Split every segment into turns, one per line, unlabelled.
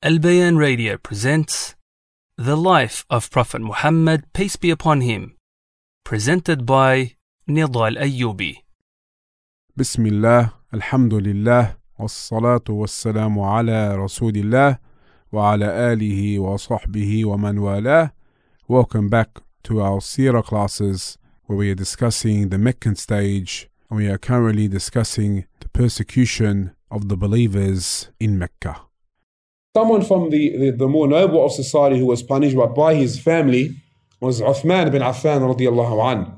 Al Bayan Radio presents The Life of Prophet Muhammad, Peace Be Upon Him, presented by Nidal Ayyubi.
Bismillah, Alhamdulillah, wassalatu wassalamu ala Rasulillah, wa ala alihi wa sahbihi wa man wala. Welcome back to our Sira classes where we are discussing the Meccan stage and we are currently discussing the persecution of the believers in Mecca.
Someone from the, the, the more noble of society who was punished by, his family was Uthman bin Affan radiallahu an,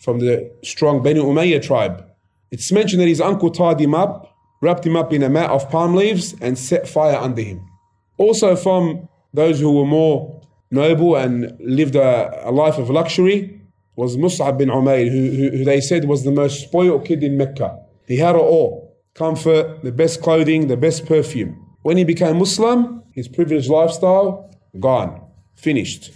from the strong Bani Umayyah tribe. It's mentioned that his uncle tied him up, wrapped him up in a mat of palm leaves, and set fire under him. Also, from those who were more noble and lived a, a life of luxury was Mus'ab bin Umayr, who, who, who they said was the most spoiled kid in Mecca. He had it all comfort, the best clothing, the best perfume. When he became Muslim, his privileged lifestyle, gone, finished.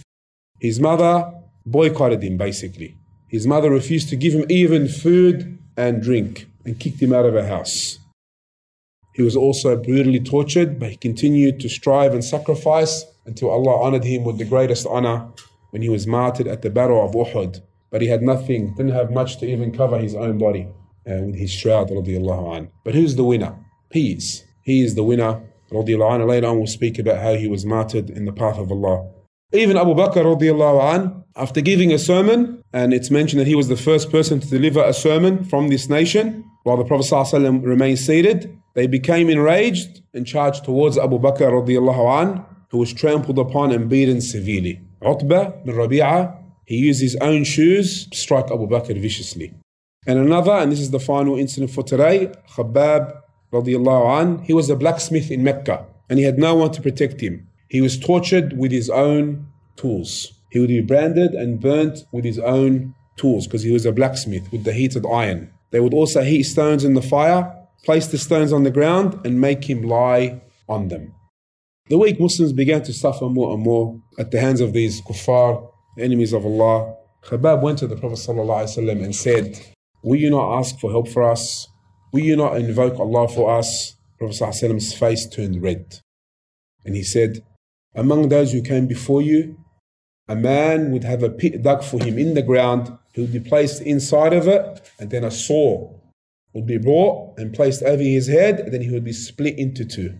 His mother boycotted him basically. His mother refused to give him even food and drink and kicked him out of her house. He was also brutally tortured, but he continued to strive and sacrifice until Allah honored him with the greatest honor when he was martyred at the Battle of Uhud. But he had nothing, didn't have much to even cover his own body uh, with his shroud. But who's the winner? He is. He is the winner, radiallahu. Later on, we'll speak about how he was martyred in the path of Allah. Even Abu Bakr, radiallahu an, after giving a sermon, and it's mentioned that he was the first person to deliver a sermon from this nation, while the Prophet ﷺ remained seated, they became enraged and charged towards Abu Bakr, radiallahu an, who was trampled upon and beaten severely. Utbah bin Rabi'ah, he used his own shoes to strike Abu Bakr viciously. And another, and this is the final incident for today, Khabbab radiallahu an, he was a blacksmith in Mecca and he had no one to protect him. He was tortured with his own tools. He would be branded and burnt with his own tools because he was a blacksmith with the heated iron. They would also heat stones in the fire, place the stones on the ground, and make him lie on them. The weak Muslims began to suffer more and more at the hands of these kuffar, enemies of Allah. Khabbab went to the Prophet ﷺ and said, Will you not ask for help for us? Will you not invoke Allah for us? Prophet ﷺ's face turned red. And he said, Among those who came before you, a man would have a pit dug for him in the ground. He would be placed inside of it, and then a saw would be brought and placed over his head, and then he would be split into two.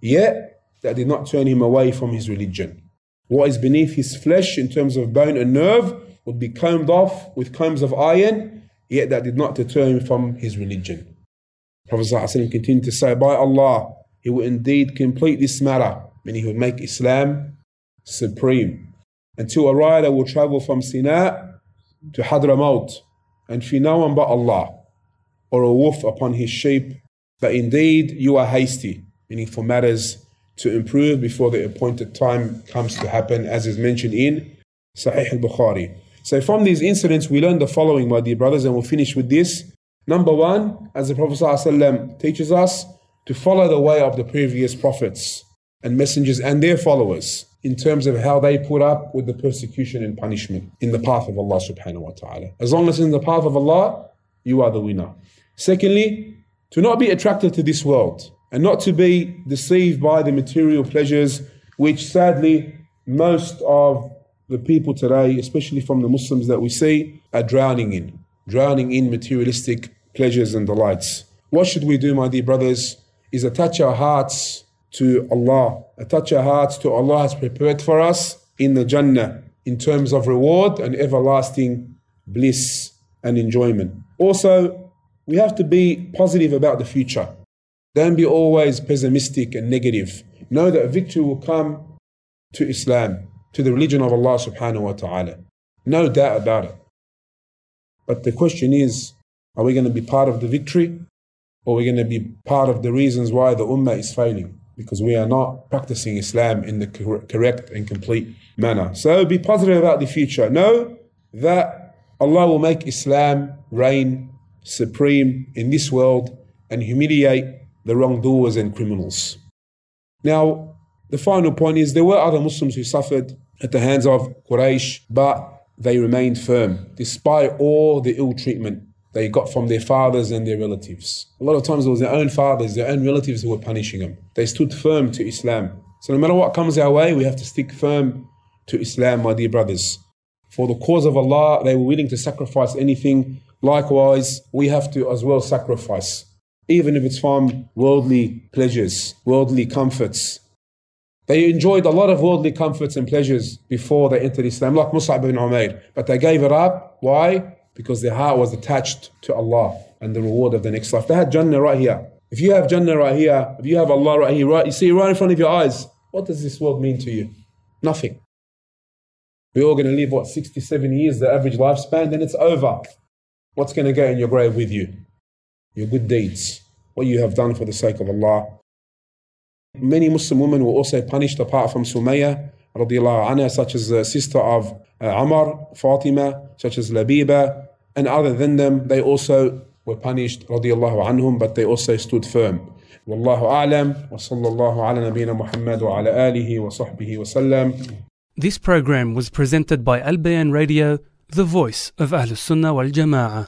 Yet, that did not turn him away from his religion. What is beneath his flesh in terms of bone and nerve would be combed off with combs of iron, yet that did not deter him from his religion. Prophet continued to say, By Allah, he will indeed complete this matter, meaning he will make Islam supreme. Until a rider will travel from Sana'a to Hadramaut, and fear no one but Allah, or a wolf upon his sheep. But indeed, you are hasty, meaning for matters to improve before the appointed time comes to happen, as is mentioned in Sahih al Bukhari. So, from these incidents, we learn the following, my dear brothers, and we'll finish with this. Number one, as the Prophet ﷺ teaches us, to follow the way of the previous prophets and messengers and their followers in terms of how they put up with the persecution and punishment in the path of Allah subhanahu wa ta'ala. As long as in the path of Allah, you are the winner. Secondly, to not be attracted to this world and not to be deceived by the material pleasures which sadly most of the people today, especially from the Muslims that we see, are drowning in, drowning in materialistic pleasures and delights. What should we do, my dear brothers, is attach our hearts to Allah, attach our hearts to Allah has prepared for us in the Jannah in terms of reward and everlasting bliss and enjoyment. Also, we have to be positive about the future. Don't be always pessimistic and negative. Know that victory will come to Islam, to the religion of Allah subhanahu wa ta'ala. No doubt about it. But the question is, are we going to be part of the victory or are we going to be part of the reasons why the ummah is failing? Because we are not practicing Islam in the correct and complete manner. So be positive about the future. Know that Allah will make Islam reign supreme in this world and humiliate the wrongdoers and criminals. Now, the final point is there were other Muslims who suffered at the hands of Quraysh, but they remained firm despite all the ill treatment they got from their fathers and their relatives. A lot of times it was their own fathers, their own relatives who were punishing them. They stood firm to Islam. So no matter what comes our way, we have to stick firm to Islam, my dear brothers. For the cause of Allah, they were willing to sacrifice anything. Likewise, we have to as well sacrifice, even if it's from worldly pleasures, worldly comforts. They enjoyed a lot of worldly comforts and pleasures before they entered Islam, like Mus'ab ibn Umair. But they gave it up. Why? Because their heart was attached to Allah and the reward of the next life. They had Jannah right here. If you have Jannah right here, if you have Allah right here, right, you see right in front of your eyes, what does this world mean to you? Nothing. We're all going to live, what, 67 years, the average lifespan, then it's over. What's going to go in your grave with you? Your good deeds, what you have done for the sake of Allah. Many Muslim women were also punished apart from Sumayya, radiallahu anha, such as the sister of uh, Umar, Fatima, such as Labiba, and other than them, they also were punished, radiallahu anhum, but they also stood firm. والله أعلم وصلى الله على نبينا محمد وعلى آله وصحبه وسلم
This program was presented by Al Bayan Radio, the voice of Ahlus Sunnah wal Jama'ah.